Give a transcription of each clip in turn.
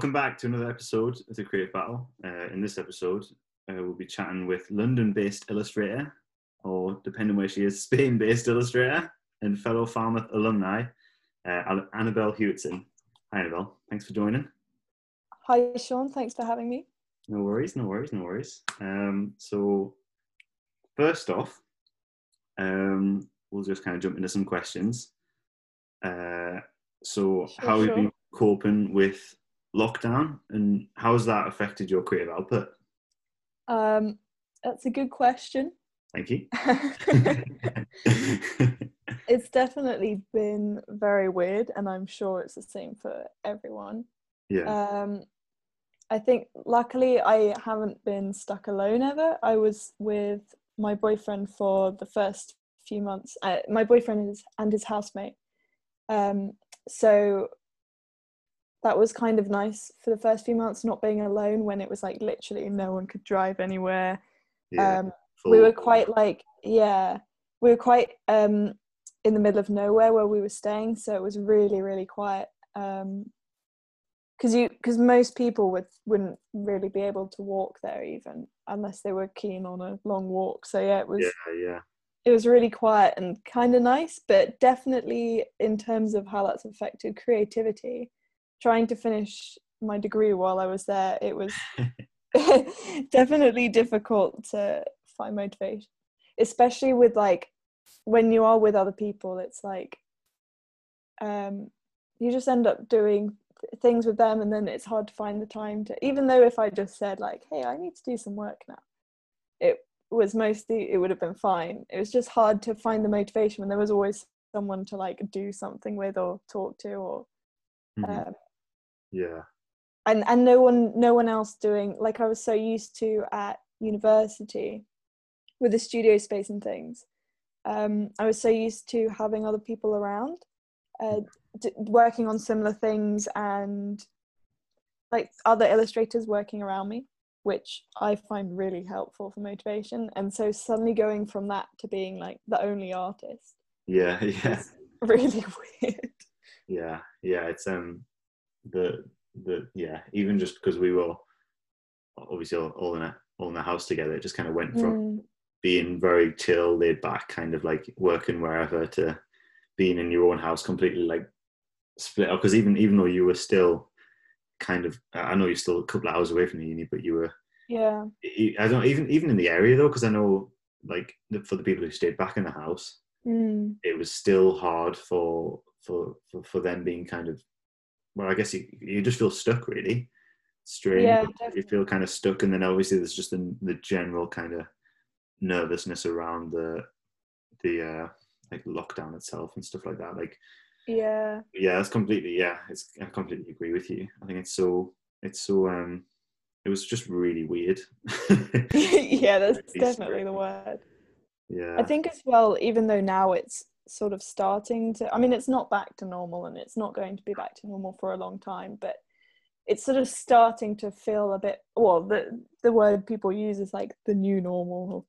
welcome back to another episode of the Creative Battle. Uh, in this episode, uh, we'll be chatting with London-based illustrator, or depending where she is, Spain-based illustrator and fellow Falmouth alumni, uh, Annabel Hewitson. Hi, Annabel. Thanks for joining. Hi, Sean. Thanks for having me. No worries, no worries, no worries. Um, so, first off, um, we'll just kind of jump into some questions. Uh, so, sure, how have you been coping with lockdown, and how has that affected your creative output? Um, that's a good question. Thank you. it's definitely been very weird, and I'm sure it's the same for everyone. Yeah. Um, I think luckily I haven't been stuck alone ever. I was with my boyfriend for the first few months. Uh, my boyfriend is and his housemate. Um, so that was kind of nice for the first few months, not being alone when it was like literally no one could drive anywhere. Yeah, um, we were quite like, yeah, we were quite um, in the middle of nowhere where we were staying, so it was really, really quiet. Um, because you because most people would wouldn't really be able to walk there even unless they were keen on a long walk so yeah it was yeah yeah it was really quiet and kind of nice but definitely in terms of how that's affected creativity trying to finish my degree while I was there, it was definitely difficult to find motivation, especially with like when you are with other people. It's like um, you just end up doing things with them, and then it's hard to find the time to. Even though if I just said like, "Hey, I need to do some work now," it was mostly it would have been fine. It was just hard to find the motivation when there was always someone to like do something with or talk to or mm-hmm. um, yeah. And and no one no one else doing like i was so used to at university with the studio space and things. Um i was so used to having other people around uh, d- working on similar things and like other illustrators working around me which i find really helpful for motivation. And so suddenly going from that to being like the only artist yeah yeah. really weird. Yeah yeah it's um the the yeah even just because we were obviously all, all in a all in the house together it just kind of went from mm. being very chill laid back kind of like working wherever to being in your own house completely like split up because even even though you were still kind of i know you're still a couple of hours away from the uni but you were yeah i don't even even in the area though because i know like for the people who stayed back in the house mm. it was still hard for for for, for them being kind of well, I guess you, you just feel stuck really. Strange. Yeah, you feel kind of stuck, and then obviously there's just the, the general kind of nervousness around the the uh like lockdown itself and stuff like that. Like yeah, yeah, that's completely yeah. It's I completely agree with you. I think it's so it's so um it was just really weird. yeah, that's definitely the word. Yeah. I think as well, even though now it's sort of starting to i mean it's not back to normal and it's not going to be back to normal for a long time but it's sort of starting to feel a bit well the the word people use is like the new normal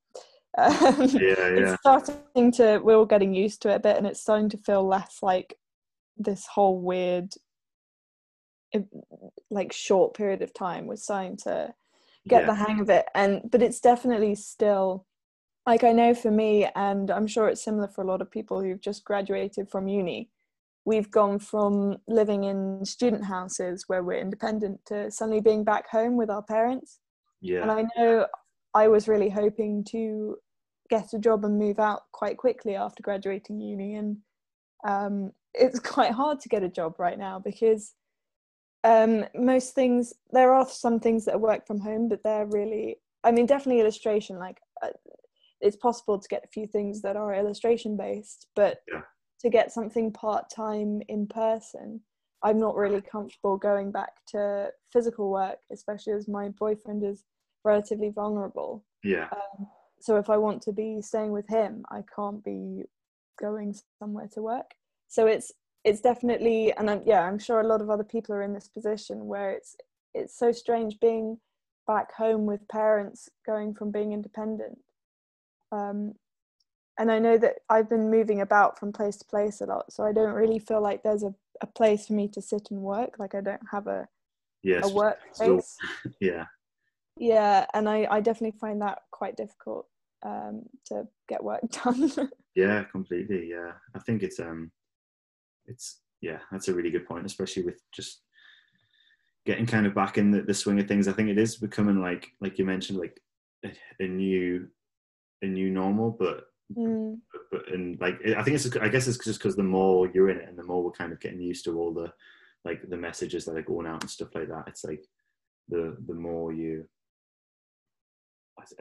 um, yeah, yeah. it's starting to we're all getting used to it a bit and it's starting to feel less like this whole weird like short period of time we're starting to get yeah. the hang of it and but it's definitely still like I know for me, and I'm sure it's similar for a lot of people who've just graduated from uni, we've gone from living in student houses where we're independent to suddenly being back home with our parents. Yeah. And I know I was really hoping to get a job and move out quite quickly after graduating uni, and um, it's quite hard to get a job right now because um, most things there are some things that work from home, but they're really I mean definitely illustration like it's possible to get a few things that are illustration based, but yeah. to get something part time in person, I'm not really comfortable going back to physical work, especially as my boyfriend is relatively vulnerable. Yeah. Um, so if I want to be staying with him, I can't be going somewhere to work. So it's it's definitely, and I'm, yeah, I'm sure a lot of other people are in this position where it's it's so strange being back home with parents, going from being independent um, and I know that I've been moving about from place to place a lot, so I don't really feel like there's a, a place for me to sit and work. Like I don't have a yes, a workplace. yeah, Yeah, and I, I definitely find that quite difficult um, to get work done. yeah, completely. Yeah, I think it's um, it's yeah, that's a really good point, especially with just getting kind of back in the, the swing of things. I think it is becoming like like you mentioned, like a, a new a new normal, but Mm, but, but and like I think it's I guess it's just because the more you're in it and the more we're kind of getting used to all the like the messages that are going out and stuff like that. It's like the the more you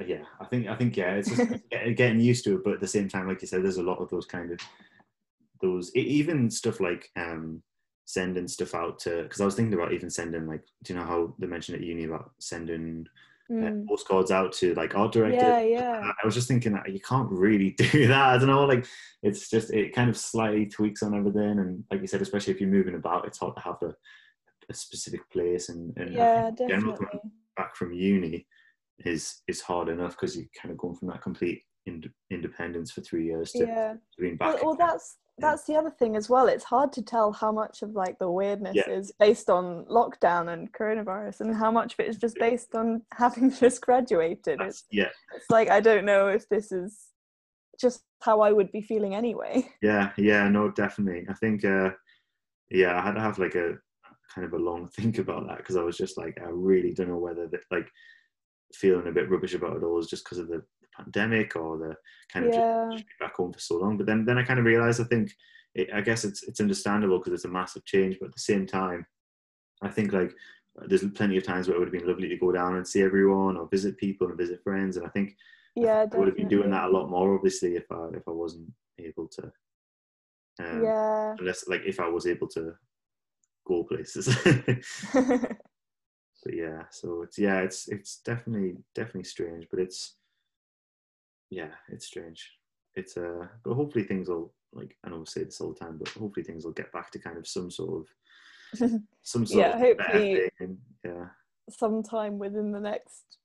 yeah I think I think yeah it's just getting used to it, but at the same time, like you said, there's a lot of those kind of those even stuff like um sending stuff out to because I was thinking about even sending like do you know how they mentioned at uni about sending mm. postcards out to like art directors Yeah, yeah. I was just thinking that you can't really do that. I don't know, like it's just it kind of slightly tweaks on everything, and like you said, especially if you're moving about, it's hard to have a, a specific place. And, and Yeah, general, definitely. coming back from uni is is hard enough because you're kind of going from that complete ind- independence for three years to, Yeah. to being back. well, that's Yeah. That's the other thing as well. It's hard to tell how much of like the weirdness Yeah. is based on lockdown and coronavirus, and how much of it is just based on having just graduated. That's- It's yeah, it's like I don't know if this is just how I would be feeling anyway. yeah, yeah. No, definitely. I think, uh, yeah, I had to have like a kind of a long think about that because I was just like, I really don't know whether that like feeling a bit rubbish about it all is just because of the pandemic or the kind of Yeah. just, just back home for so long. But then, then I kind of realized I think it, I guess it's it's understandable because it's a massive change, but at the same time, I think like there's plenty of times where it would have been lovely to go down and see everyone or visit people and visit friends, and I think Yeah, I would have been doing that a lot more obviously if I if I wasn't able to. Um, Yeah. Unless like if I was able to go places. but yeah, so it's yeah, it's it's definitely definitely strange, but it's yeah, it's strange. It's uh, but hopefully things will like I know we say this all the time, but hopefully things will get back to kind of some sort of some sort Yeah, of hopefully-. And, yeah, Sometime within the next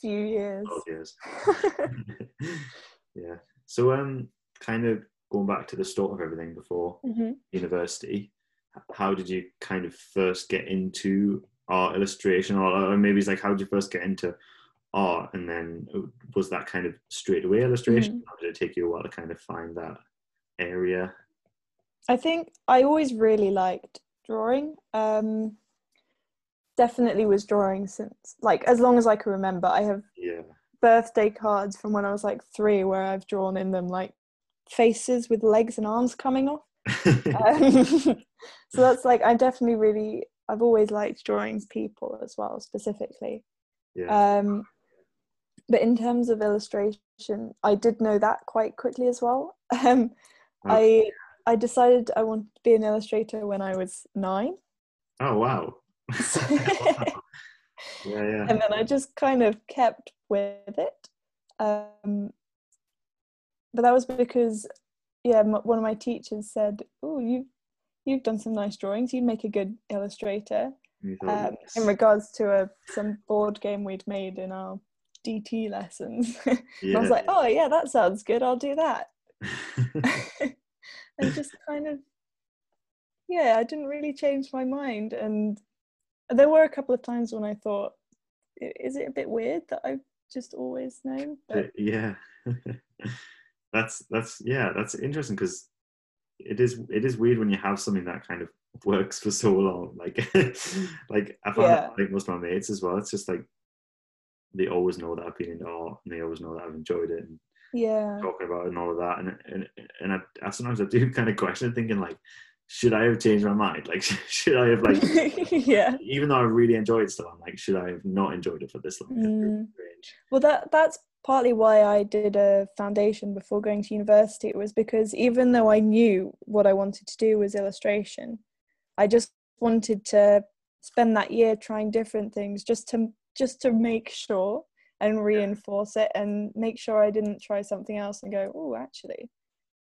few years. oh yes, yeah. So um, kind of going back to the start of everything before hmm university, how did you kind of first get into art illustration, or, or maybe it's like how did you first get into art, and then uh, was that kind of straight away illustration, or did it take you a while to kind of find that area? I think I always really liked drawing. Um, definitely was drawing since like as long as I can remember. I have Yeah, birthday cards from when I was like three where I've drawn in them like faces with legs and arms coming off. Um, so that's like I definitely really I've always liked drawing people as well specifically. yeah, Um, but in terms of illustration, I did know that quite quickly as well. Um, I I decided I wanted to be an illustrator when I was nine, oh wow, and yeah, yeah, then I just kind of kept with it. Um, but that was because, yeah, m- one of my teachers said, "Oh, you you've done some nice drawings. You'd make a good illustrator." Um, in regards to a some board game we'd made in our DT lessons. and I was like, oh yeah, that sounds good. I'll do that. and just kind of, yeah, I didn't really change my mind. And there were a couple of times when I thought, is it a bit weird that I've just always known? But yeah that's that's yeah that's interesting because it is it is weird when you have something that kind of works for so long like like i find that like most of my mates as well it's just like they always know that i've been into art and they always know that i've enjoyed it and yeah, talking about it and all of that and and, and I, I sometimes i do kind of question it, thinking like should i have changed my mind like should i have like yeah. even though i really enjoyed stuff i'm like should i have not enjoyed it for this long Mm. Well, that that's partly why I did a foundation before going to university. It was because even though I knew what I wanted to do was illustration, I just wanted to spend that year trying different things just to just to make sure and reinforce it and make sure I didn't try something else and go, oh, actually,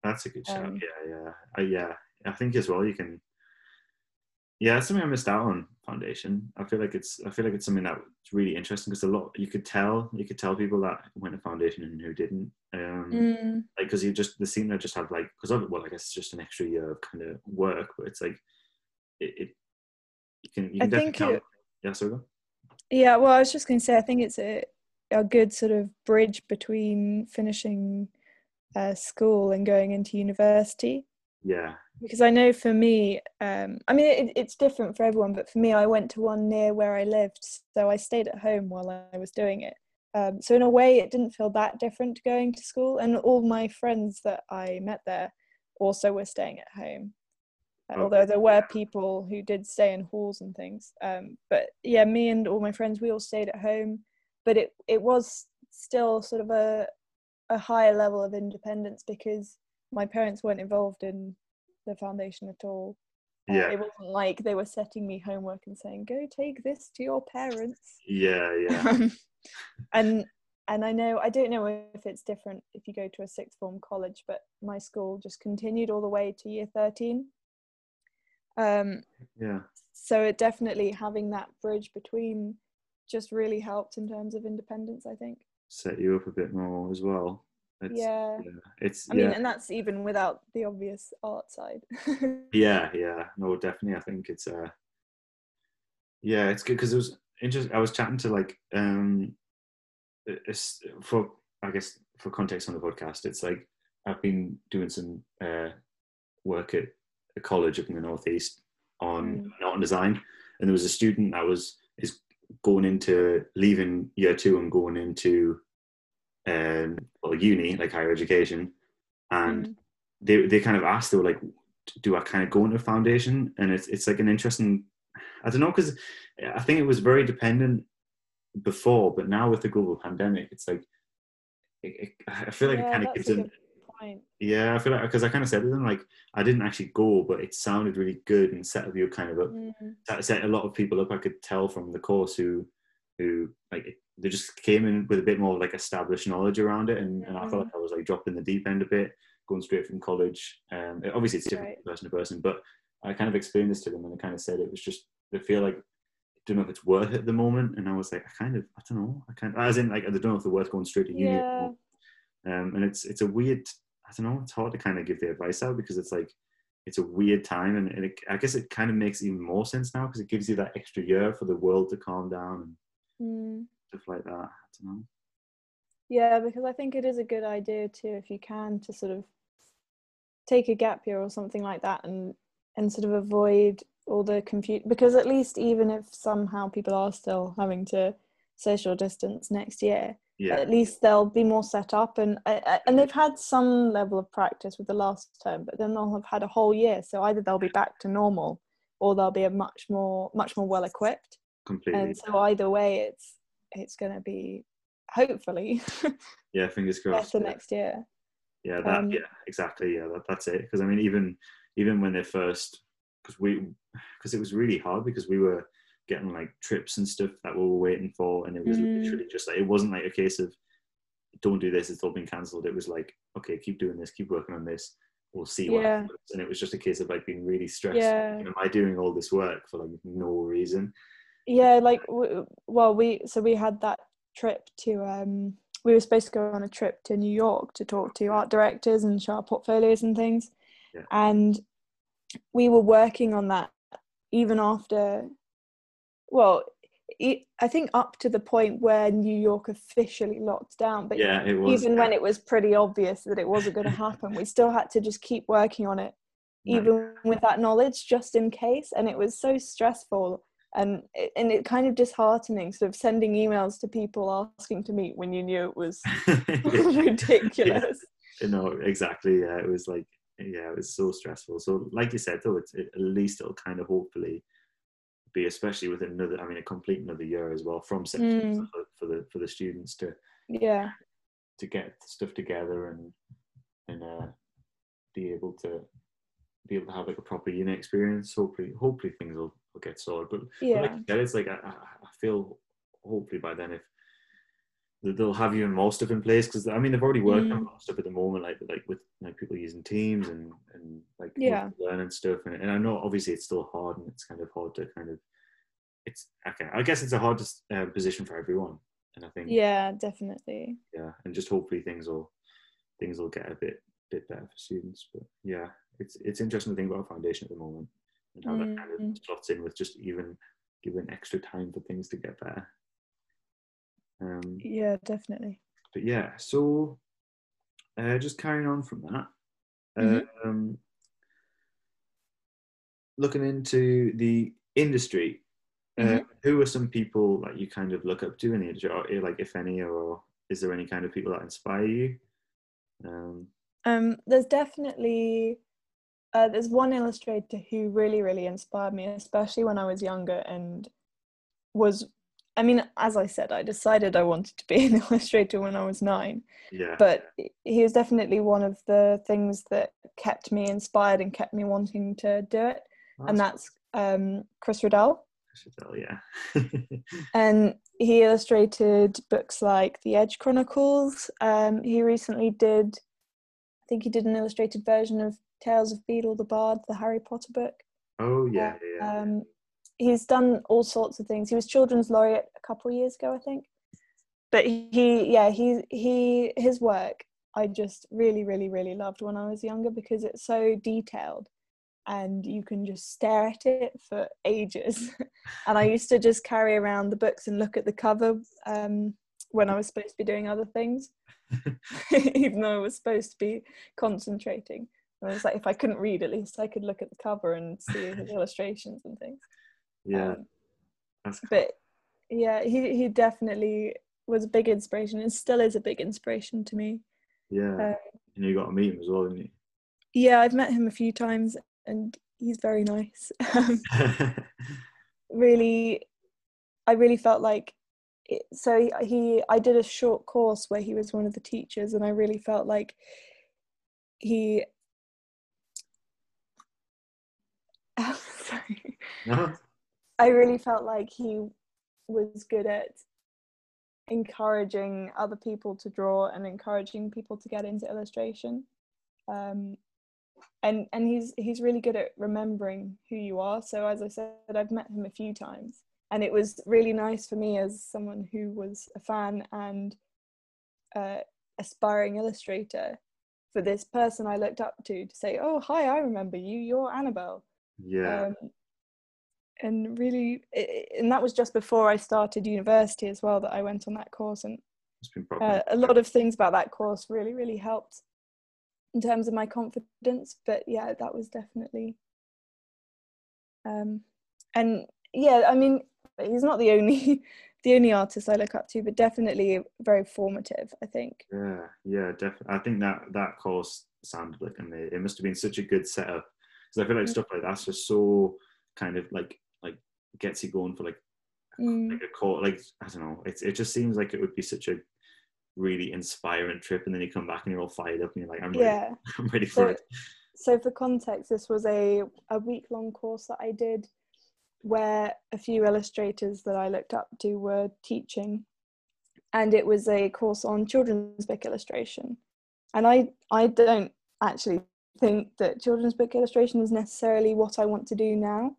That's a good shout. Um, yeah, yeah, uh, yeah. I think as well you can. Yeah, that's something I missed out on foundation. I feel like it's. I feel like it's something that's really interesting because a lot you could tell. You could tell people that went to foundation and who didn't. Um, Mm, Like because you just the seem to just have like because well I guess it's just an extra year of kind of work, but it's like it. it you can. You I can definitely think it, yeah, so go. Yeah, well, I was just going to say, I think it's a a good sort of bridge between finishing uh, school and going into university. Yeah, Because I know for me, um, I mean, it, it's different for everyone, but for me, I went to one near where I lived, so I stayed at home while I was doing it. Um, so in a way, it didn't feel that different going to school, and all my friends that I met there also were staying at home. Okay. Although there were people who did stay in halls and things, um, but yeah, me and all my friends, we all stayed at home. But it it was still sort of a a higher level of independence because my parents weren't involved in the foundation at all. Uh, yeah, it wasn't like they were setting me homework and saying, "Go take this to your parents." yeah, yeah. Um, and and I know I don't know if it's different if you go to a sixth form college, but my school just continued all the way to year thirteen. Um, yeah. so it definitely having that bridge between just really helped in terms of independence. I think. Set you up a bit more as well. It's, yeah. yeah, it's I mean, and that's even without the obvious art side. yeah, yeah. No, definitely. I think it's uh, yeah, it's good because it was interesting. I was chatting to like um, it's for I guess for context on the podcast, it's like I've been doing some uh work at a college up in the northeast on Mm. art and design, and there was a student that was is going into leaving year two and going into um well uni like higher education, and Mm. they they kind of asked they were like, do I kind of go into a foundation? And it's it's like an interesting, I don't know because I think it was very dependent before, but now with the global pandemic, it's like it, it, I feel like Yeah, it kind of gives them. Point. Yeah, I feel like because I kind of said to them like I didn't actually go, but it sounded really good and set up you kind of up, Mm. set- set a lot of people up. I could tell from the course who who like they just came in with a bit more like established knowledge around it, and, and I felt Mhm. like I was like dropping the deep end a bit, going straight from college. Um, obviously it's different Right. person to person, but I kind of explained this to them, and they kind of said it was just they feel like I don't know if it's worth it at the moment, and I was like I kind of I don't know, I kind of as in like I don't know if they're worth going straight to uni. Yeah. Um, and it's it's a weird I don't know it's hard to kind of give the advice out because it's like it's a weird time and, and it, I guess it kind of makes even more sense now because it gives you that extra year for the world to calm down and Mm. stuff like that. I don't know. Yeah, because I think it is a good idea too, if you can, to sort of take a gap year or something like that, and and sort of avoid all the confusion. Because at least even if somehow people are still having to social distance next year, Yeah, at least they'll be more set up, and uh, uh, and they've had some level of practice with the last term, but then they'll have had a whole year. So either they'll be back to normal, or they'll be a much more much more well equipped. completely. And so either way, it's it's going to be hopefully yeah, fingers crossed. better yeah. next year. Yeah, that Um, yeah, exactly. Yeah, that, that's it. Because I mean, even even when they first, because we, because it was really hard because we were getting like trips and stuff that we were waiting for, and it was Mm. literally just like it wasn't like a case of don't do this, it's all been cancelled. It was like okay, keep doing this, keep working on this. We'll see what Yeah. happens. And it was just a case of like being really stressed. Yeah. Am I doing all this work for like no reason? Yeah, like w- well, we so we had that trip to um we were supposed to go on a trip to New York to talk to art directors and show our portfolios and things, Yeah. and we were working on that even after, well, I think up to the point where New York officially locked down, but Yeah, even when it was pretty obvious that it wasn't going to happen, we still had to just keep working on it, No. even with that knowledge, just in case. And it was so stressful and it, and it kind of disheartening, sort of sending emails to people asking to meet when you knew it was ridiculous. you know exactly yeah it was like yeah it was so stressful so like you said though it's it, at least it'll kind of hopefully be especially with another i mean a complete another year as well from september Mm. for, for the for the students to Yeah, to get stuff together and and uh be able to be able to have like a proper uni experience. Hopefully hopefully things will, will get sorted. But, but like yeah, you said, it's like I, I feel hopefully by then if they'll have you in more stuff in place because I mean they've already worked on Mm. a lot stuff at the moment like like with like people using teams and and like Yeah. learning stuff and, and I know obviously it's still hard and it's kind of hard to kind of it's okay I guess it's a hard uh, position for everyone and I think yeah, definitely. yeah and just hopefully things will things will get a bit bit better for students but yeah it's it's interesting to think about foundation at the moment and how that kind Mm. of slots in with just even given extra time for things to get better. Um, yeah, definitely. but yeah, so uh, just carrying on from that, Mhm. um, looking into the industry, uh, Mhm. who are some people that you kind of look up to in the industry, or, like if any, or is there any kind of people that inspire you? Um, Um, there's definitely uh, there's one illustrator who really really inspired me, especially when I was younger and was. I mean, as I said, I decided I wanted to be an illustrator when I was nine, yeah, but he was definitely one of the things that kept me inspired and kept me wanting to do it, and that's um, Chris Riddell. Should tell, yeah. and he illustrated books like the Edge Chronicles. Um, he recently did, I think he did an illustrated version of Tales of Beedle the Bard, the Harry Potter book. oh yeah, yeah. Um, he's done all sorts of things. He was children's laureate a couple of years ago, I think. But he, yeah, he, he, his work I just really, really, really loved when I was younger because it's so detailed and you can just stare at it for ages. and I used to just carry around the books and look at the cover um, when I was supposed to be doing other things, even though I was supposed to be concentrating. And I was like, if I couldn't read, at least I could look at the cover and see his illustrations and things. Yeah, Um, that's cool. but yeah, he he definitely was a big inspiration and still is a big inspiration to me. yeah. and you got to meet him as well, didn't you? Yeah, I've met him a few times and he's very nice. Um, really, I really felt like it, so he, he I did a short course where he was one of the teachers and I really felt like he sorry. no? I really felt like he was good at encouraging other people to draw and encouraging people to get into illustration. Um, and and he's he's really good at remembering who you are. So as I said, I've met him a few times, and it was really nice for me as someone who was a fan and uh, aspiring illustrator for this person I looked up to to say, "Oh, hi, I remember you. You're Annabel." Yeah, um, and really and that was just before i started university as well that i went on that course and it's been uh, a lot of things about that course really really helped in terms of my confidence but yeah that was definitely um and yeah i mean he's not the only the only artist i look up to but definitely very formative i think Yeah, yeah, definitely. I think that that course sounded like amazing. It must have been such a good setup because I feel like Mm. stuff like that's just so kind of like gets you going for like Mm, like a course. Like I don't know, it's it just seems like it would be such a really inspiring trip, and then you come back and you're all fired up, and you're like, I'm ready, yeah I'm ready for So, it. so for context, this was a, a week long course that I did where a few illustrators that I looked up to were teaching. And it was a course on children's book illustration. And I, I don't actually think that children's book illustration is necessarily what I want to do now.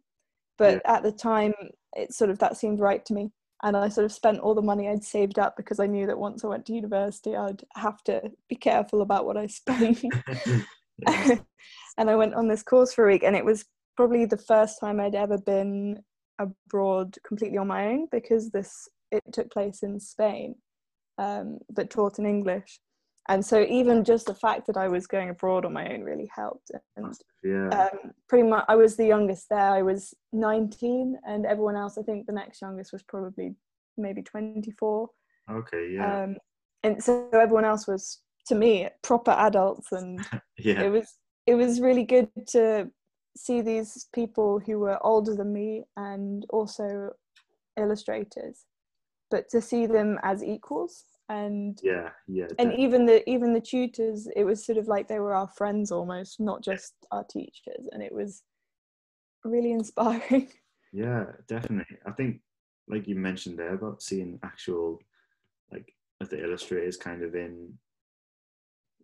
But at the time, it sort of that seemed right to me. And I sort of spent all the money I'd saved up because I knew that once I went to university, I'd have to be careful about what I spent. And I went on this course for a week, and it was probably the first time I'd ever been abroad completely on my own because this it took place in Spain, um, but taught in English. And so even just the fact that I was going abroad on my own really helped. And yeah, um, pretty much, I was the youngest there. I was 19, and everyone else, I think the next youngest was probably maybe 24. okay, yeah, Um, and so everyone else was to me proper adults and yeah, it was it was really good to see these people who were older than me and also illustrators but to see them as equals and yeah, yeah. and def- even the even the tutors it was sort of like they were our friends almost not just our teachers and it was really inspiring Yeah, definitely. I think, like you mentioned there about seeing actual, like, the illustrators kind of in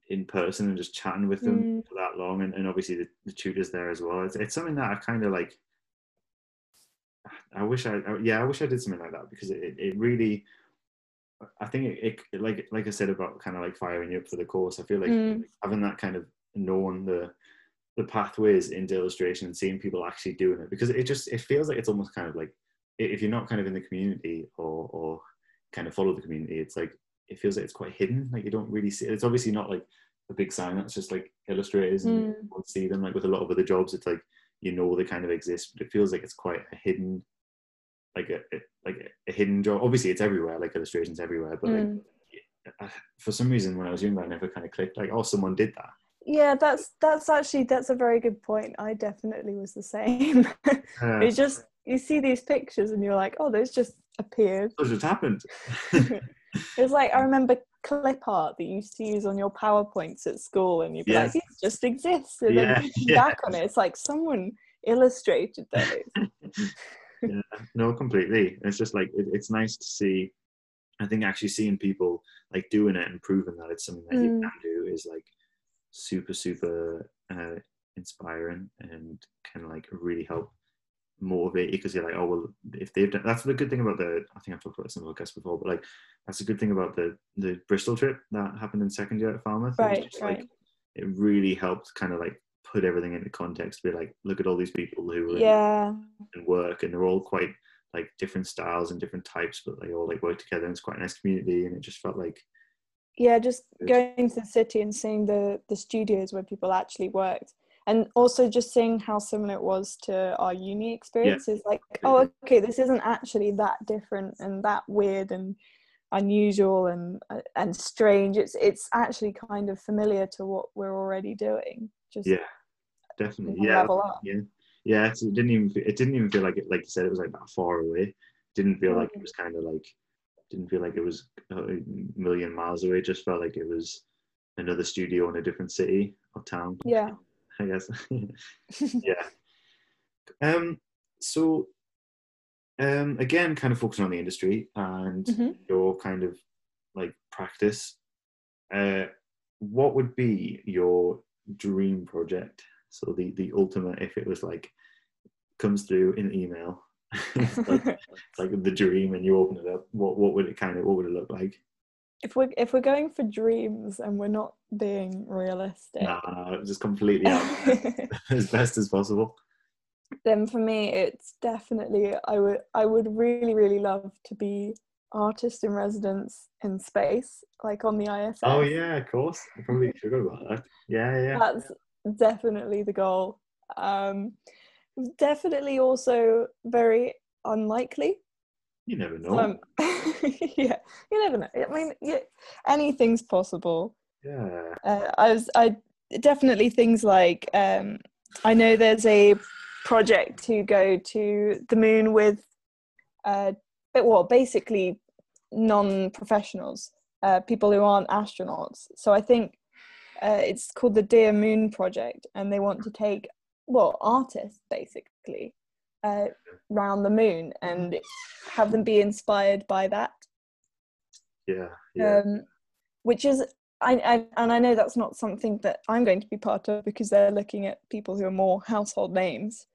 in person and just chatting with them Mm. for that long, and, and obviously the, the tutors there as well. It's, it's something that I kind of like. I wish I, I- yeah, I wish I did something like that because it, it really. I think it, it like like I said about kind of like firing you up for the course. I feel like Mm. having that kind of knowing the the pathways into illustration and seeing people actually doing it because it just it feels like it's almost kind of like if you're not kind of in the community or or kind of follow the community, it's like it feels like it's quite hidden. Like you don't really see. It. It's obviously not like a big sign. That's just like illustrators and mm. you see them. Like with a lot of other jobs, it's like you know they kind of exist, but it feels like it's quite a hidden, like a, a like a, hidden job. Obviously, it's everywhere. Like illustrations everywhere, but mm. like for some reason when I was younger, I never kind of clicked. Like, oh, someone did that. Yeah, that's that's actually that's a very good point. I definitely was the same. uh, it's just you see these pictures and you're like, oh, those just appeared. Those just happened. it's like I remember clip art that you used to use on your powerpoints at school, and you'd be like, "These just exist." And yeah, then yeah. back on it, it's like someone illustrated those. Yeah, no, completely. It's just like it, it's nice to see. I think actually seeing people like doing it and proving that it's something that mm. you can do is like super, super uh, inspiring and can like really help motivate you because you're like, oh well, if they've done that's the good thing about the I think I've talked about this in the podcast before, but like that's a good thing about the the Bristol trip that happened in second year at Falmouth. Right, just, right. Like, it really helped kind of like put everything into context. Be like, look at all these people who yeah and work, and they're all quite like different styles and different types, but they all like work together. And it's quite a nice community, and it just felt like yeah, just going to the city and seeing the the studios where people actually worked and also just seeing how similar it was to our uni experiences yeah. like oh okay this isn't actually that different and that weird and unusual and uh, and strange it's it's actually kind of familiar to what we're already doing just yeah definitely yeah yeah yeah it didn't even it didn't even feel like it like you said it was like that far away didn't feel like it mm. was kind of like didn't feel like it was a million miles away it just felt like it was another studio in a different city or town yeah I guess. yeah. Um, so, um, again, kind of focusing on the industry and mm-hmm. your kind of like practice. Uh, what would be your dream project? So the the ultimate, if it was like comes through in email, it's, like, it's like the dream, and you open it up. What what would it kind of what would it look like? if we're if we're going for dreams and we're not being realistic no, no just completely as best as possible then for me it's definitely i would i would really really love to be artist in residence in space like on the ISS. Oh yeah, of course. I probably should have about that. Yeah, yeah. That's definitely the goal. Um, definitely also very unlikely you never know. Um, yeah, you never know. I mean, yeah, anything's possible. Yeah. Uh, I was, I definitely things like um, I know there's a project to go to the moon with, uh, well, basically non-professionals, uh, people who aren't astronauts. So I think uh, it's called the Dear Moon Project, and they want to take well artists basically uh, round the moon and have them be inspired by that. Yeah. yeah. Um, which is, I, I, and I know that's not something that I'm going to be part of because they're looking at people who are more household names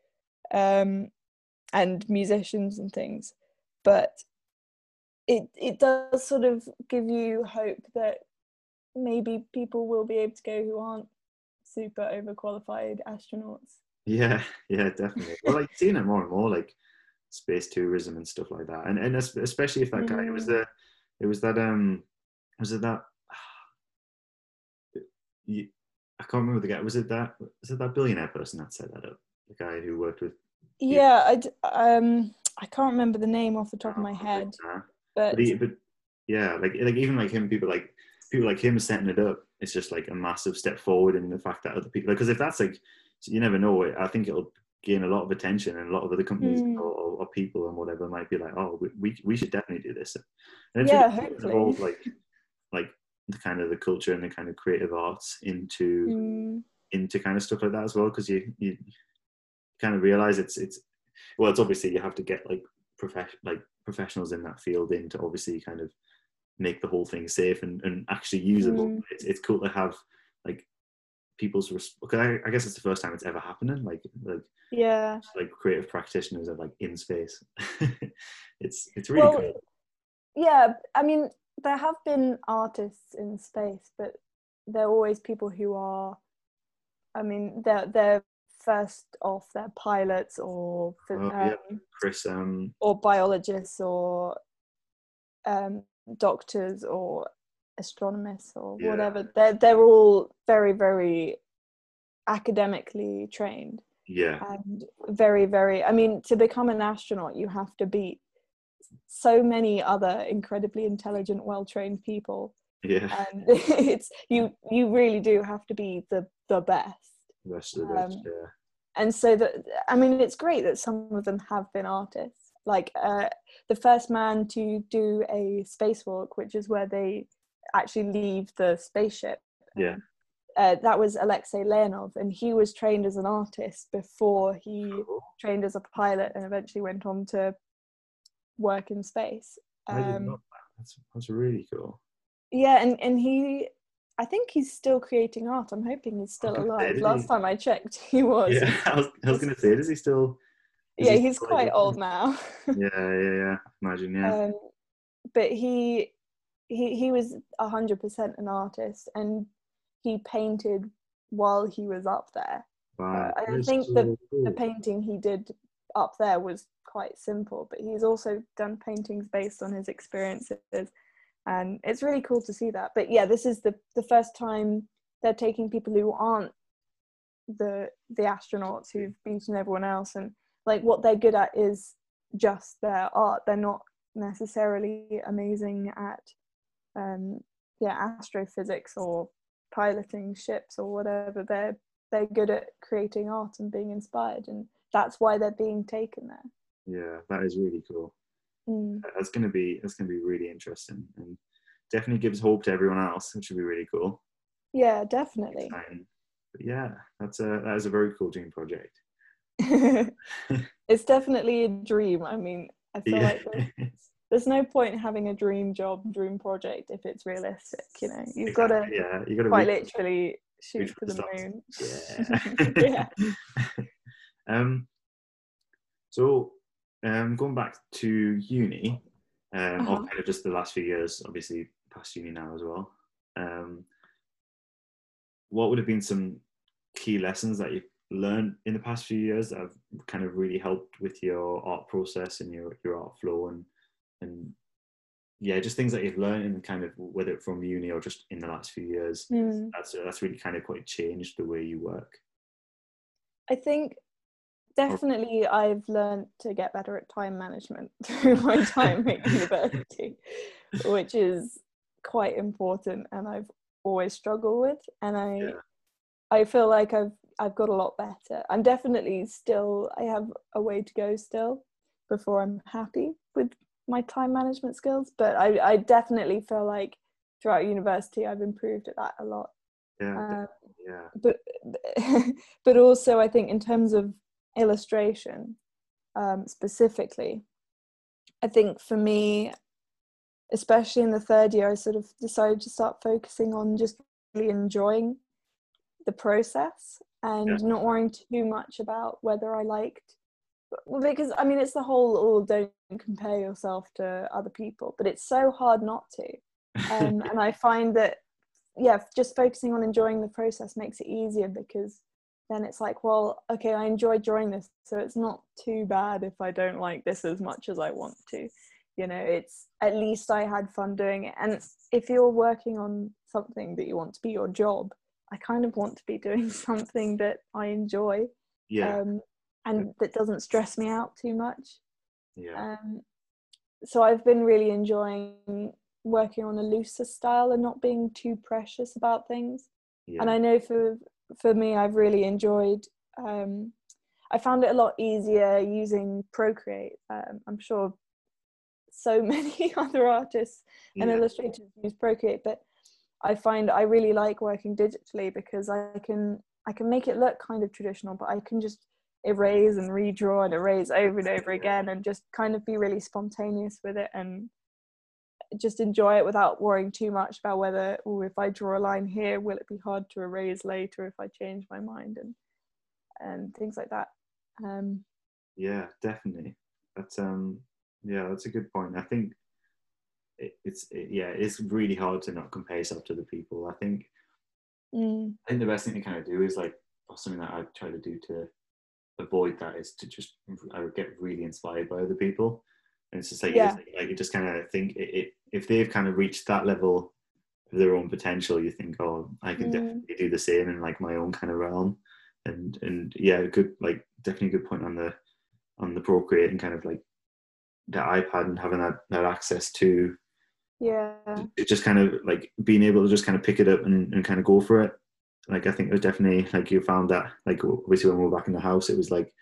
um, and musicians and things. But it it does sort of give you hope that maybe people will be able to go who aren't super overqualified astronauts. Yeah, yeah, definitely. well, like seeing it more and more, like space tourism and stuff like that, and and especially if that guy, mm. it was mm. the, it was that um, was it that, you, I can't remember the guy. Was it that? Was it that billionaire person that set that up? The guy who worked with. Yeah, I um, I can't remember the name off the top of my head, but but, he, but yeah, like like even like him, people like people like him setting it up. It's just like a massive step forward in the fact that other people, because if that's like you never know. I think it'll gain a lot of attention, and a lot of other companies mm. or, or, people and whatever might be like, "Oh, we we should definitely do this." And yeah, hopefully. Involve like like the kind of the culture and the kind of creative arts into mm. into kind of stuff like that as well, because you you kind of realize it's it's well, it's obviously you have to get like profession like professionals in that field in to obviously kind of make the whole thing safe and, and actually usable. Mm. It's, it's cool to have like people's because I, I, guess it's the first time it's ever happening like like yeah like creative practitioners are like in space it's it's really well, cool yeah i mean there have been artists in space but they're always people who are i mean they're they're first off they're pilots or Oh, um, yeah. Chris, um, or biologists or um, doctors or astronomers or Yeah. whatever. They're they're all very very academically trained yeah, and very very. I mean, to become an astronaut, you have to beat so many other incredibly intelligent, well trained people, yeah, and it's you you really do have to be the the best. the rest of the best, um, yeah. and so that i mean it's great that some of them have been artists like uh, the first man to do a spacewalk which is where they actually leave the spaceship Yeah. uh, that was alexei leonov and he was trained as an artist before he Cool. trained as a pilot and eventually went on to work in space I um, know that. That's, that's really cool. yeah and, and he i think he's still creating art i'm hoping he's still alive last time i checked he was Yeah, I was, I was going to say, does he still? Is yeah he he's quite like- old now Yeah, yeah, yeah. Imagine, yeah. um, but he he he was a hundred percent an artist, and he painted while he was up there. wow, I think so The cool. painting he did up there was quite simple, but he's also done paintings based on his experiences, and it's really cool to see that. But yeah, this is the the first time they're taking people who aren't the the astronauts who've beaten everyone else, and like what they're good at is just their art. They're not necessarily amazing at um yeah astrophysics or piloting ships or whatever they're they're good at creating art and being inspired and that's why they're being taken there Yeah, that is really cool. Mm. That's going to be that's going to be really interesting and definitely gives hope to everyone else, which would be really cool. yeah definitely But yeah, that's a that is a very cool dream project. it's definitely a dream i mean i feel Yeah. like there's, there's no point having a dream job dream project if it's realistic you know you've got to yeah, you've got to quite literally shoot reach for the stars. moon Yeah. yeah um. So, um, going back to uni, um, or Uh-huh. kind of just the last few years, obviously past uni now as well. Um, what would have been some key lessons that you've learned in the past few years that have kind of really helped with your art process and your your art flow and and yeah, just things that you've learned and kind of whether from uni or just in the last few years. Mm. That's that's really kind of quite changed the way you work. I think definitely I've learned to get better at time management through my time at university, which is quite important and I've always struggled with and I Yeah. I feel like I've I've got a lot better. I'm definitely still I have a way to go still before I'm happy with my time management skills, but I I definitely feel like throughout university I've improved at that a lot Yeah, Um, yeah, but but also I think in terms of illustration um, specifically, I think for me, especially in the third year, I sort of decided to start focusing on just really enjoying the process and Yeah. not worrying too much about whether I liked. Because I mean, it's the whole "oh, don't compare yourself to other people," but it's so hard not to um, and I find that yeah, just focusing on enjoying the process makes it easier because then it's like, well, okay, I enjoy drawing this, so it's not too bad if I don't like this as much as I want to. You know, it's at least I had fun doing it. And if you're working on something that you want to be your job, I kind of want to be doing something that I enjoy yeah, um, and that doesn't stress me out too much. yeah, Um, so I've been really enjoying working on a looser style and not being too precious about things. yeah. And I know for for me, I've really enjoyed. Um, I found it a lot easier using Procreate. Um, I'm sure so many other artists and yeah. illustrators use Procreate, but I find I really like working digitally because I can I can make it look kind of traditional, but I can just erase and redraw and erase over and over again and just kind of be really spontaneous with it and just enjoy it without worrying too much about whether oh if I draw a line here will it be hard to erase later if I change my mind and and things like that. Um, Yeah, definitely. That's um, yeah, that's a good point. I think it, it's it, yeah, it's really hard to not compare yourself to the people. I think mm, I think the best thing to kind of do is like or something that I try to do to avoid that is to just I would get really inspired by other people, and it's just like Yeah. you, like you just kind of think it, it, if they've kind of reached that level of their own potential, you think, oh, I can Mm. definitely do the same in like my own kind of realm, and and yeah, good like definitely a good point on the on the Procreate and kind of like the iPad and having that that access to Yeah. it just kind of like being able to just kind of pick it up and, and kind of go for it. Like I think it was definitely like you found that like obviously when we were back in the house, it was like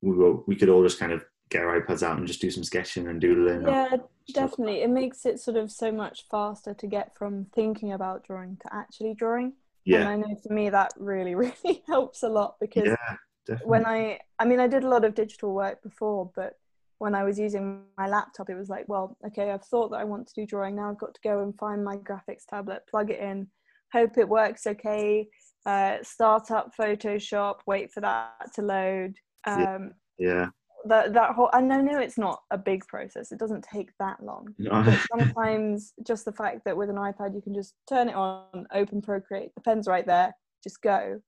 we were we could all just kind of get our iPads out and just do some sketching and doodling. Yeah, definitely. It makes it sort of so much faster to get from thinking about drawing to actually drawing. And Yeah, I know for me that really, really helps a lot because yeah, when I, I mean, I did a lot of digital work before, but when I was using my laptop, it was like, well, okay, I've thought that I want to do drawing. Now I've got to go and find my graphics tablet, plug it in, hope it works okay, uh, start up Photoshop, wait for that to load. Yeah. Um, yeah, that that whole, and I know it's not a big process. It doesn't take that long. No, sometimes just the fact that with an iPad you can just turn it on, open Procreate, the pen's right there, just go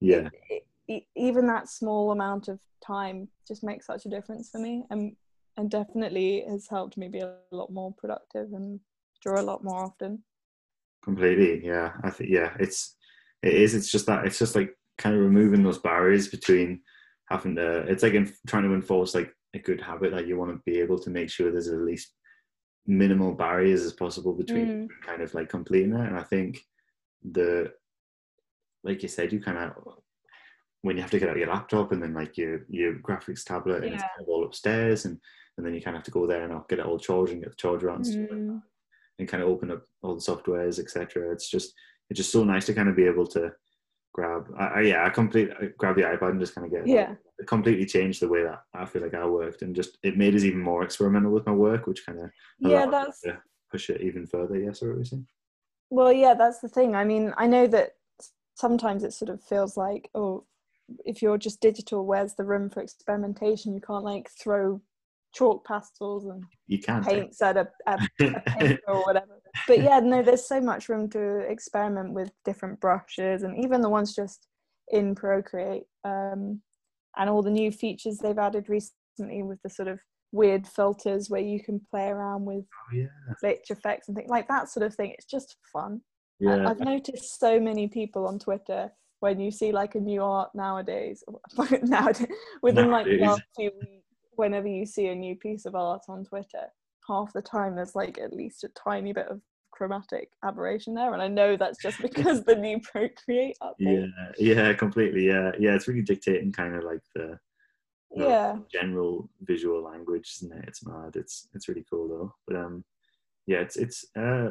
yeah, e- e- even that small amount of time just makes such a difference for me and and definitely has helped me be a lot more productive and draw a lot more often completely. Yeah, I think yeah, it's it is. It's just that it's just like kind of removing those barriers between having to. It's like in, trying to enforce like a good habit that you want to be able to make sure there's at least minimal barriers as possible between mm. kind of like completing it. And I think the like you said, you kind of when you have to get out your laptop and then like your your graphics tablet and it's kind of all upstairs and and then you kind of have to go there and get it all charged and get the charger out and like Mm. and kind of open up all the softwares etc it's just it's just so nice to kind of be able to grab I, I yeah I completely grab the iPad and just kind of get yeah. it completely changed the way that I feel like I worked and just it made us even more experimental with my work which kind of yeah that's push it even further yes or what well yeah that's the thing. I mean i know that sometimes it sort of feels like oh if you're just digital where's the room for experimentation you can't like throw chalk pastels and you can paints at a, a, a paper or whatever. But yeah, no, there's so much room to experiment with different brushes and even the ones just in Procreate um, and all the new features they've added recently with the sort of weird filters where you can play around with oh yeah glitch effects and things like that sort of thing. It's just fun. Yeah I've noticed so many people on Twitter when you see like a new art nowadays, nowadays within like last few weeks, whenever you see a new piece of art on Twitter, half the time there's like at least a tiny bit of chromatic aberration there, and I know that's just because the new Procreate yeah update. yeah completely yeah. Yeah it's really dictating kind of like the the Yeah, general visual language isn't it? It's mad. It's it's really cool though. But um yeah it's it's uh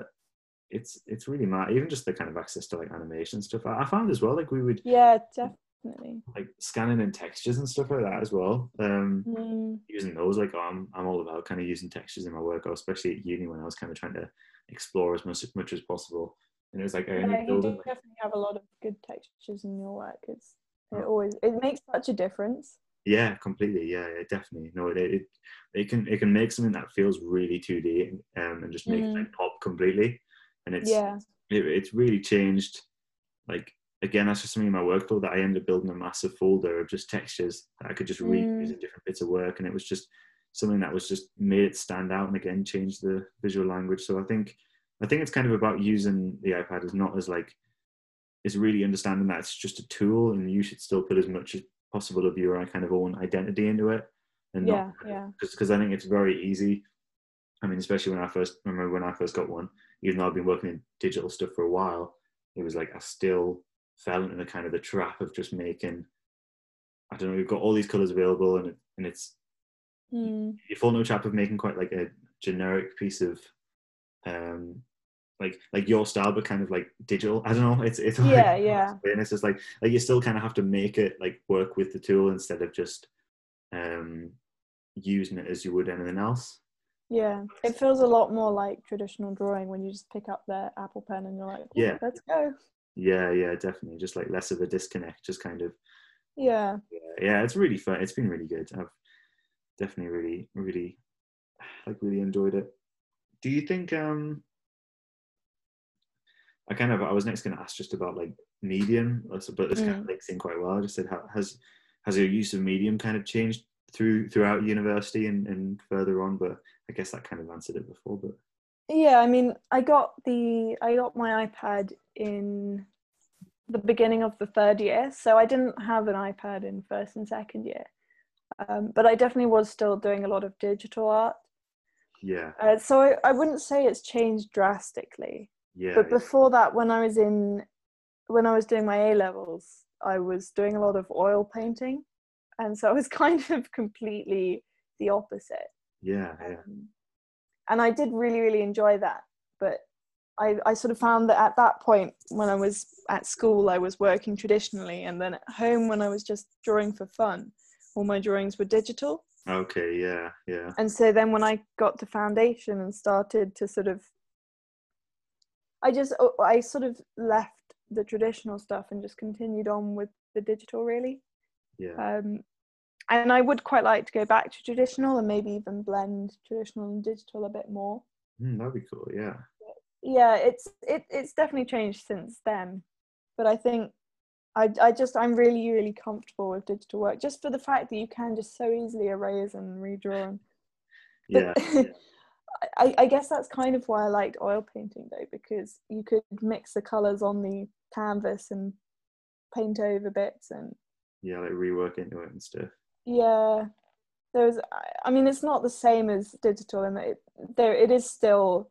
it's it's really mad even just the kind of access to like animation stuff i, I found as well like we would yeah, definitely. like scanning in textures and stuff like that as well um Mm, using those like I'm, I'm all about kind of using textures in my work especially at uni when i was kind of trying to explore as much, much as possible and it was like I yeah, you do like, definitely have a lot of good textures in your work. It's it Oh. always it makes such a difference. Yeah, completely. Yeah, yeah definitely. No, it, it it can it can make something that feels really 2D um, and just make it like pop completely. And it's Yeah. it, it's really changed. Like again, that's just something in my workflow that I ended up building a massive folder of just textures that I could just reuse Mm. in different bits of work, and it was just something that was just made it stand out and again changed the visual language. So I think I think it's kind of about using the iPad as not as like is really understanding that it's just a tool and you should still put as much as possible of your kind of own identity into it and Yeah, not yeah. because I think it's very easy. I mean, especially when I first remember when I first got one, even though I've been working in digital stuff for a while, it was like I still fell into the kind of the trap of just making. I don't know. We've got all these colors available, and it, and it's Mm. you fall into a trap of making quite like a generic piece of, um, like like your style, but kind of like digital. I don't know. It's it's hard Yeah, yeah. and It's just like like you still kind of have to make it like work with the tool instead of just um using it as you would anything else. Yeah, it feels a lot more like traditional drawing when you just pick up the Apple Pen and you're like, "Oh, Yeah. let's go. Yeah, yeah, definitely. Just like less of a disconnect. Just kind of Yeah, yeah, yeah. It's really fun. It's been really good. I've definitely really, really like really enjoyed it. Do you think um I kind of I was next going to ask just about like medium, but this kind of Mm. links in quite well. I just said, how, has has your use of medium kind of changed through throughout university and, and further on? But I guess that kind of answered it before. But Yeah, I mean, I got the I got my iPad in the beginning of the third year, so I didn't have an iPad in first and second year. Um, but I definitely was still doing a lot of digital art. yeah, Uh, so I, I wouldn't say it's changed drastically. yeah, but before that, when I was in when I was doing my A levels, I was doing a lot of oil painting, and so I was kind of completely the opposite. Yeah, yeah, Um, and I did really, really enjoy that. But I, I sort of found that at that point, when I was at school, I was working traditionally, and then at home, when I was just drawing for fun, all my drawings were digital. okay, yeah, yeah, And so then when I got to foundation and started to sort of, I just, I sort of left the traditional stuff and just continued on with the digital, really. yeah, Um, and I would quite like to go back to traditional and maybe even blend traditional and digital a bit more. Mm, that'd be cool. Yeah, Yeah, it's it, it's definitely changed since then, but I think I I just I'm really really comfortable with digital work just for the fact that you can just so easily erase and redraw. And, yeah, but I, I guess that's kind of why I liked oil painting though because you could mix the colors on the canvas and paint over bits and yeah, like rework into it and stuff. Yeah, there's. I- I mean, it's not the same as digital, and it there it is still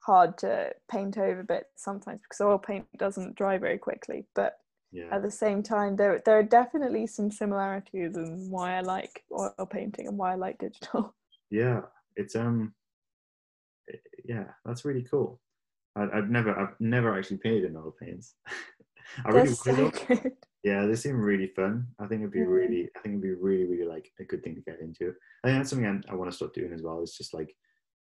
hard to paint over bits sometimes because oil paint doesn't dry very quickly. But Yeah, at the same time, there there are definitely some similarities in why I like oil painting and why I like digital. yeah, it's um, yeah, that's really cool. I, I've never, I've never actually painted in oil paints. I They're really so. Yeah, they seem really fun. I think it'd be Mm. really, I think it'd be really, really like a good thing to get into. I think that's something I, I want to start doing as well. It's just like,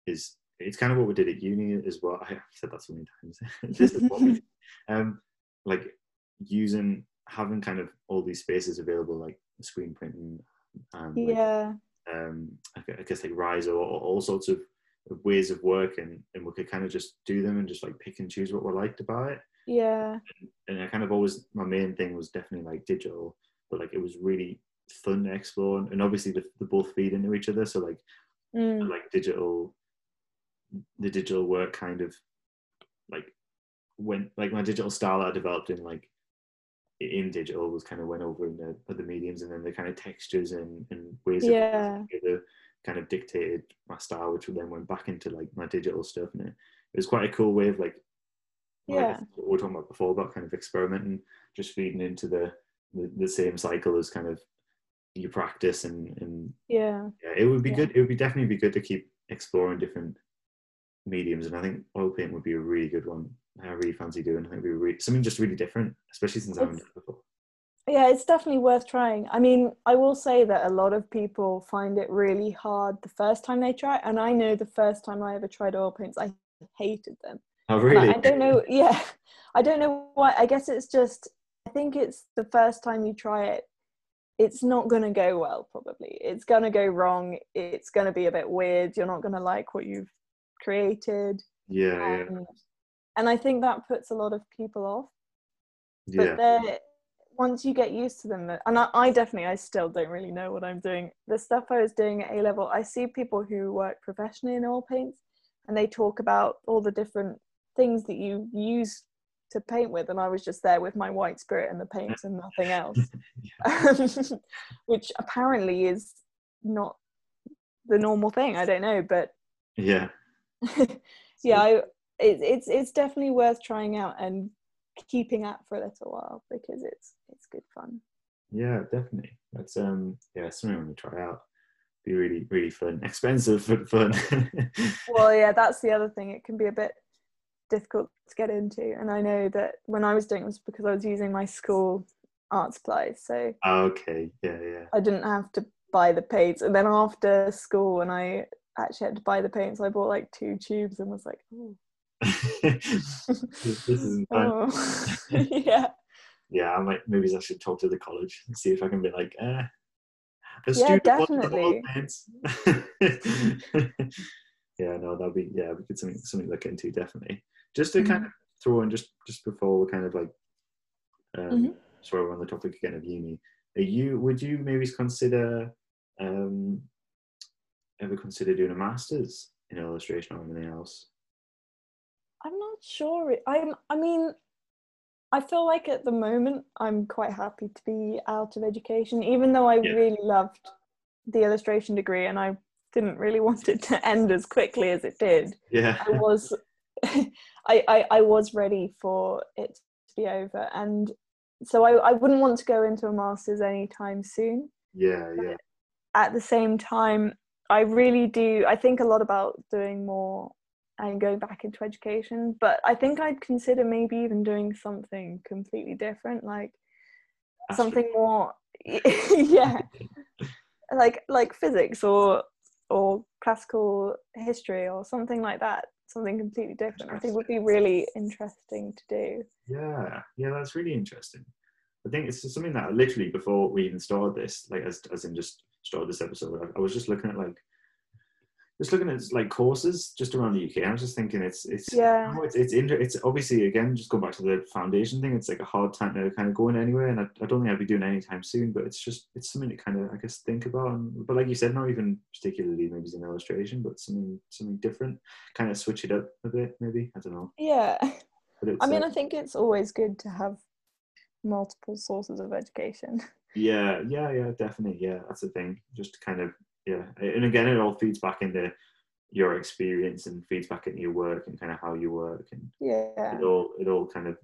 is it's kind of what we did at uni as well. I've said that so many times. this is what we, um, like using having kind of all these spaces available, like screen printing and like, Yeah, um, I guess like Riso or, or all sorts of of ways of work, and and we could kind of just do them and just like pick and choose what we liked about it yeah, and I kind of always my main thing was definitely like digital, but like it was really fun to explore, and obviously the, the both feed into each other. So like mm, like digital, the digital work kind of like when like my digital style that I developed in like in digital was kind of went over in the other mediums, and then the kind of textures and, and ways Yeah. of together kind of dictated my style, which then went back into like my digital stuff, and it, it was quite a cool way of like, yeah, what we were talking about before about kind of experimenting, just feeding into the, the, the same cycle as kind of you practice and, and yeah. yeah, it would be Yeah. good. It would be definitely be good to keep exploring different mediums, and I think oil paint would be a really good one. I really fancy doing. I think be really, something just really different, especially since I haven't done it before. Yeah, it's definitely worth trying. I mean, I will say that a lot of people find it really hard the first time they try, and I know the first time I ever tried oil paints, I hated them. Oh, really? I, don't know. Yeah, I don't know why. I guess it's just. I think it's the first time you try it. It's not going to go well. Probably, it's going to go wrong. It's going to be a bit weird. You're not going to like what you've created, Yeah, yeah, and, I think that puts a lot of people off. But yeah, once you get used to them, and I, I definitely, I still don't really know what I'm doing. The stuff I was doing at A level, I see people who work professionally in oil paints, and they talk about all the different things that you use to paint with, and I was just there with my white spirit and the paints and nothing else, which apparently is not the normal thing. I don't know, but yeah. yeah, I, it, it's it's definitely worth trying out and keeping at for a little while because it's it's good fun. Yeah, definitely. That's um, yeah, something I'm gonna try out. Be really, really fun. Expensive, but fun. Well, yeah, that's the other thing. It can be a bit difficult to get into, and I know that when I was doing it was because I was using my school art supplies, so okay. Yeah, yeah. I didn't have to buy the paints. And then after school, when I actually had to buy the paints, I bought like two tubes and was like, oh, this, fun. oh. yeah, Yeah, I might maybe I should talk to the college and see if I can be like, eh, Yeah, definitely. yeah, no, that'll be yeah, we could something something to look into definitely. Just to kind Mhm. of throw in just just before we kind of like um Mhm. sorry we're on the topic again of uni. Are you would you maybe consider um ever consider doing a masters in illustration or anything else? I'm not sure. I'm. I mean, I feel like at the moment I'm quite happy to be out of education, even though I Yeah. really loved the illustration degree and I didn't really want it to end as quickly as it did. Yeah. I was, I, I, I was ready for it to be over, and so I, I wouldn't want to go into a master's anytime soon. Yeah, yeah. At the same time, I really do. I think a lot about doing more and going back into education, but I think I'd consider maybe even doing something completely different, like Astro- something more, yeah, like like physics or or classical history or something like that. Something completely different. I think would be really interesting to do. Yeah, yeah, that's really interesting. I think it's just something that literally before we even started this, like as as in just started this episode, I, I was just looking at like just looking at like courses just around the UK. I was just thinking it's it's Yeah. it's it's inter- it's obviously again just going back to the foundation thing. It's like a hard time to kind of go in anywhere, and I, I don't think I'd be doing anytime soon. But it's just it's something to kind of I guess think about. And, but like you said, not even particularly maybe as an illustration, but something something different. Kind of switch it up a bit, maybe. I don't know. Yeah. I mean, uh, I think it's always good to have multiple sources of education. Yeah, yeah, yeah, definitely. Yeah, that's the thing. Just to kind of yeah, and again, it all feeds back into your experience and feeds back into your work and kind of how you work, and Yeah. it all it all kind of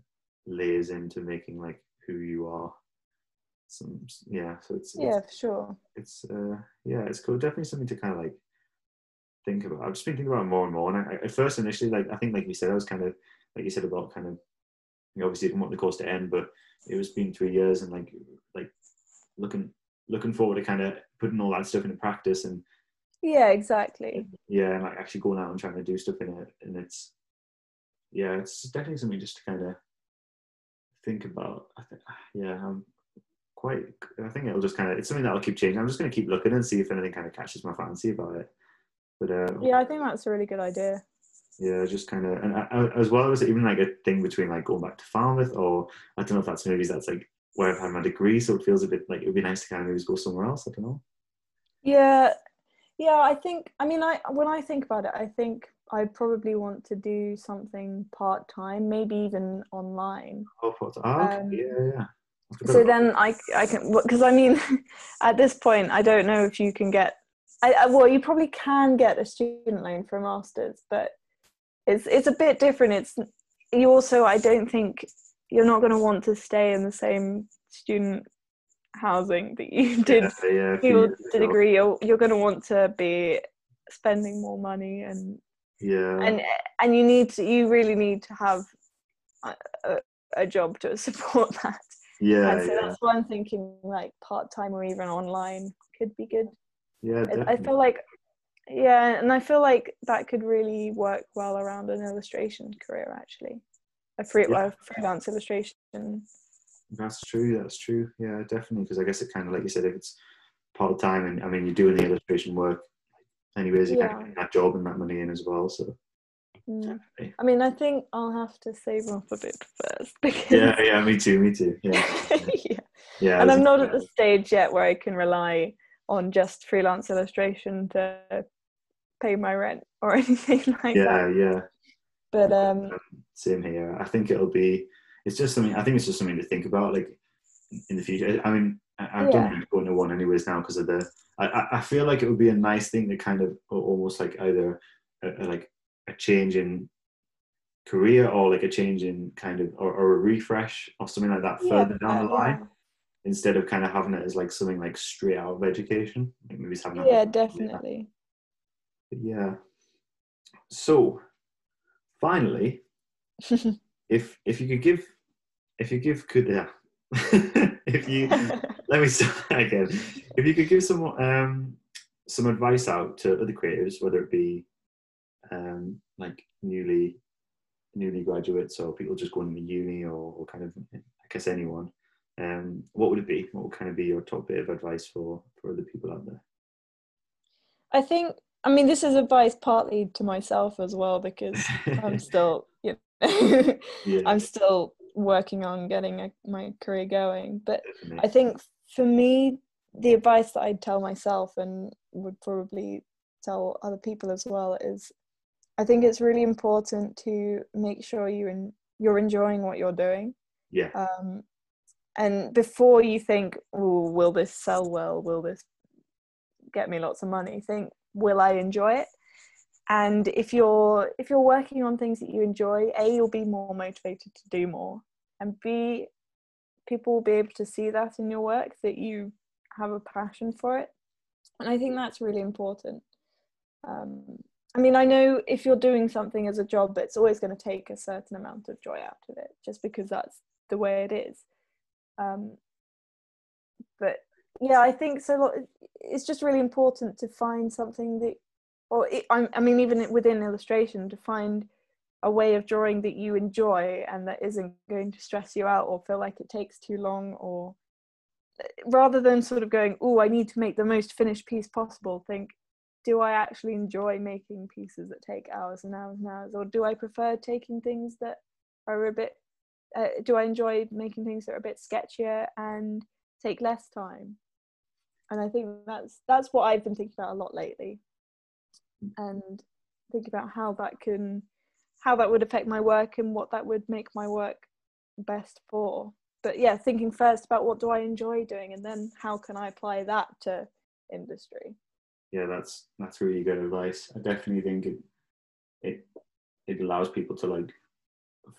layers into making like who you are. Some yeah, so it's Yeah, it's, for sure. it's uh yeah, it's cool. Definitely something to kind of like think about. I've just been thinking about it more and more. And I, at first, initially, like I think, like you said, I was kind of like you said about kind of you obviously didn't want the course to end, but it was been three years and like like looking looking forward to kind of putting all that stuff into practice and Yeah, exactly. yeah, and like actually going out and trying to do stuff in it. And it's yeah, it's definitely something just to kind of think about. I think yeah, I'm quite. I think it'll just kind of it's something that'll keep changing. I'm just going to keep looking and see if anything kind of catches my fancy about it. But uh, Yeah, I think that's a really good idea. yeah, just kind of, and I, I- as well as even like a thing between like going back to Falmouth, or I don't know if that's movies that's like where I've had my degree, so it feels a bit like it would be nice to kind of maybe go somewhere else. I don't know. Yeah, yeah. I think. I mean, I when I think about it, I think I probably want to do something part time, maybe even online. Oh, oh, okay, Um, yeah, yeah. So then I I can because I mean, at this point, I don't know if you can get. I, I well, you probably can get a student loan for a master's, but it's it's a bit different. It's you also. I don't think you're not going to want to stay in the same student housing that you did yeah, yeah, your degree. You're you're going to want to be spending more money and Yeah, and and you need to you really need to have a, a, a job to support that. Yeah, and so yeah, that's why i'm thinking like part-time or even online could be good. Yeah. I- i feel like yeah and i feel like that could really work well around an illustration career actually a free Yeah. well, freelance illustration That's true. That's true. Yeah, definitely. Because I guess it kind of like you said, if it's part time, and I mean, you're doing the illustration work, anyways, you're kind of that job and that money in as well. So Mm. i mean i think i'll have to save up a bit first because Yeah, yeah. Me too. Me too. Yeah, yeah. yeah. and I'm not at the stage yet where I can rely on just freelance illustration to pay my rent or anything like Yeah, that. Yeah, yeah. But um, Same here. I think it'll be. It's just something. I think it's just something to think about, like in the future. I mean, I, I don't Yeah. going to one anyways now because of the. I, I- feel like it would be a nice thing to kind of almost like either a, a, like a change in career or like a change in kind of or, or a refresh or something like that yeah, further down the line instead of kind of having it as like something like straight out of education. Like maybe having Yeah, yeah, definitely. But yeah. So, finally, if if you could give, if you give could yeah, if you let me start again. If you could give some um some advice out to other creatives whether it be um like newly newly graduates or people just going to the uni or, or kind of I guess anyone, um, what would it be? What would kind of be your top bit of advice for for other people out there? I think I mean this is advice partly to myself as well because I'm still you yeah. I'm still working on getting a, my career going. But Definitely. I think for me, the advice that I'd tell myself and would probably tell other people as well is I think it's really important to make sure you in, you're enjoying what you're doing. Yeah. Um, and before you think, "Oh, will this sell well? Will this get me lots of money?" Think, "Will I enjoy it?" And if you're if you're working on things that you enjoy, a you'll be more motivated to do more, and b people will be able to see that in your work that you have a passion for it. And I think that's really important. Um, I mean, I know if you're doing something as a job, it's always going to take a certain amount of joy out of it, just because that's the way it is. Um, but yeah, I think so. It's just really important to find something that, or it, I mean, even within illustration, to find a way of drawing that you enjoy and that isn't going to stress you out or feel like it takes too long, or rather than sort of going, "Oh, I need to make the most finished piece possible," think do I actually enjoy making pieces that take hours and hours and hours, or do I prefer taking things that are a bit? Uh, do I enjoy making things that are a bit sketchier and take less time? And I think that's that's what I've been thinking about a lot lately, and think about how that can, how that would affect my work and what that would make my work best for. But yeah, thinking first about what do I enjoy doing, and then how can I apply that to industry yeah, that's that's really good advice. I definitely think it it it allows people to like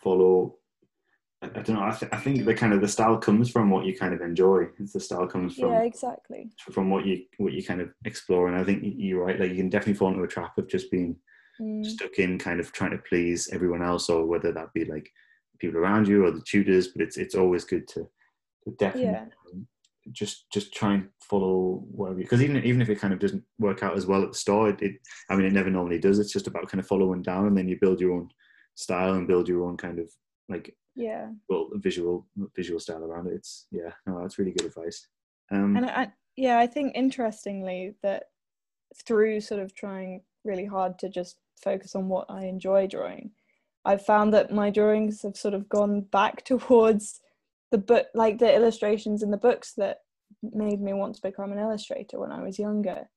follow. I, I don't know. I, th- I think the kind of the style comes from what you kind of enjoy. It's the style comes from yeah, exactly from what you what you kind of explore. And I think you're right. Like you can definitely fall into a trap of just being mm. stuck in kind of trying to please everyone else, or whether that be like people around you or the tutors. But it's it's always good to, to definitely yeah just just try and follow whatever because even even if it kind of doesn't work out as well at the start it, it, i mean it never normally does it's just about kind of following down and then you build your own style and build your own kind of like yeah. Well visual visual style around it. It's yeah no that's really good advice. Um and I, yeah i think interestingly that through sort of trying really hard to just focus on what i enjoy drawing i've found that my drawings have sort of gone back towards the book like the illustrations in the books that made me want to become an illustrator when I was younger.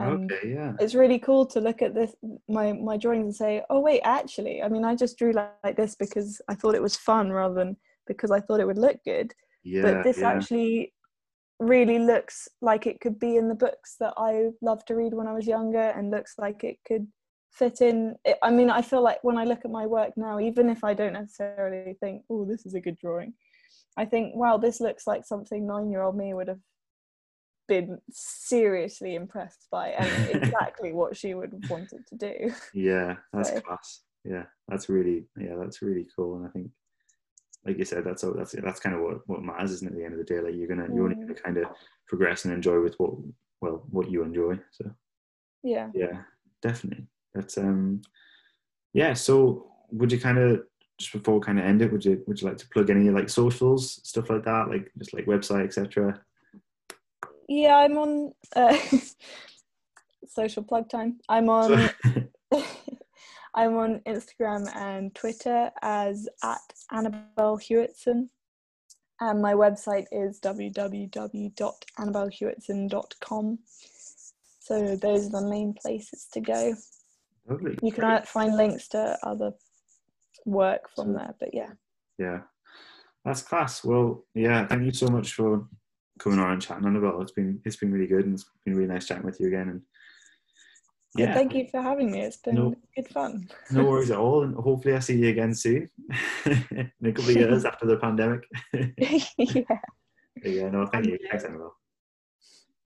And okay, yeah. It's really cool to look at this my my drawings and say, "Oh wait, actually, I mean, I just drew like, like this because I thought it was fun rather than because I thought it would look good." Yeah, but this yeah. actually really looks like it could be in the books that I loved to read when I was younger and looks like it could fit in I mean I feel like when I look at my work now even if I don't necessarily think oh this is a good drawing I think, wow, this looks like something nine year old me would have been seriously impressed by and exactly what she would have wanted to do. Yeah, that's so. class. Yeah, that's really yeah, that's really cool. And I think like you said, that's all, that's that's kind of what, what matters, isn't it? At the end of the day, like you're gonna you're only gonna mm. kind of progress and enjoy with what well what you enjoy. So yeah, yeah, definitely. That's um yeah. So would you kind of just before we kind of end it, would you would you like to plug any like socials, stuff like that, like just like website, etc.? Yeah, I'm on uh, social plug time. I'm on I'm on Instagram and Twitter as at Annabel Hewitson. And my website is www.annabelhewitson.com. So those are the main places to go. Lovely. You can Great. find links to other work from there. But yeah. Yeah. That's class. Well, yeah, thank you so much for coming on and chatting Annabel. It's been it's been really good and it's been really nice chatting with you again and yeah. thank you for having me. It's been no, good fun. no worries at all. And hopefully I see you again soon. in a couple of years after the pandemic. yeah. yeah, no, thank you. Thanks, Annabel.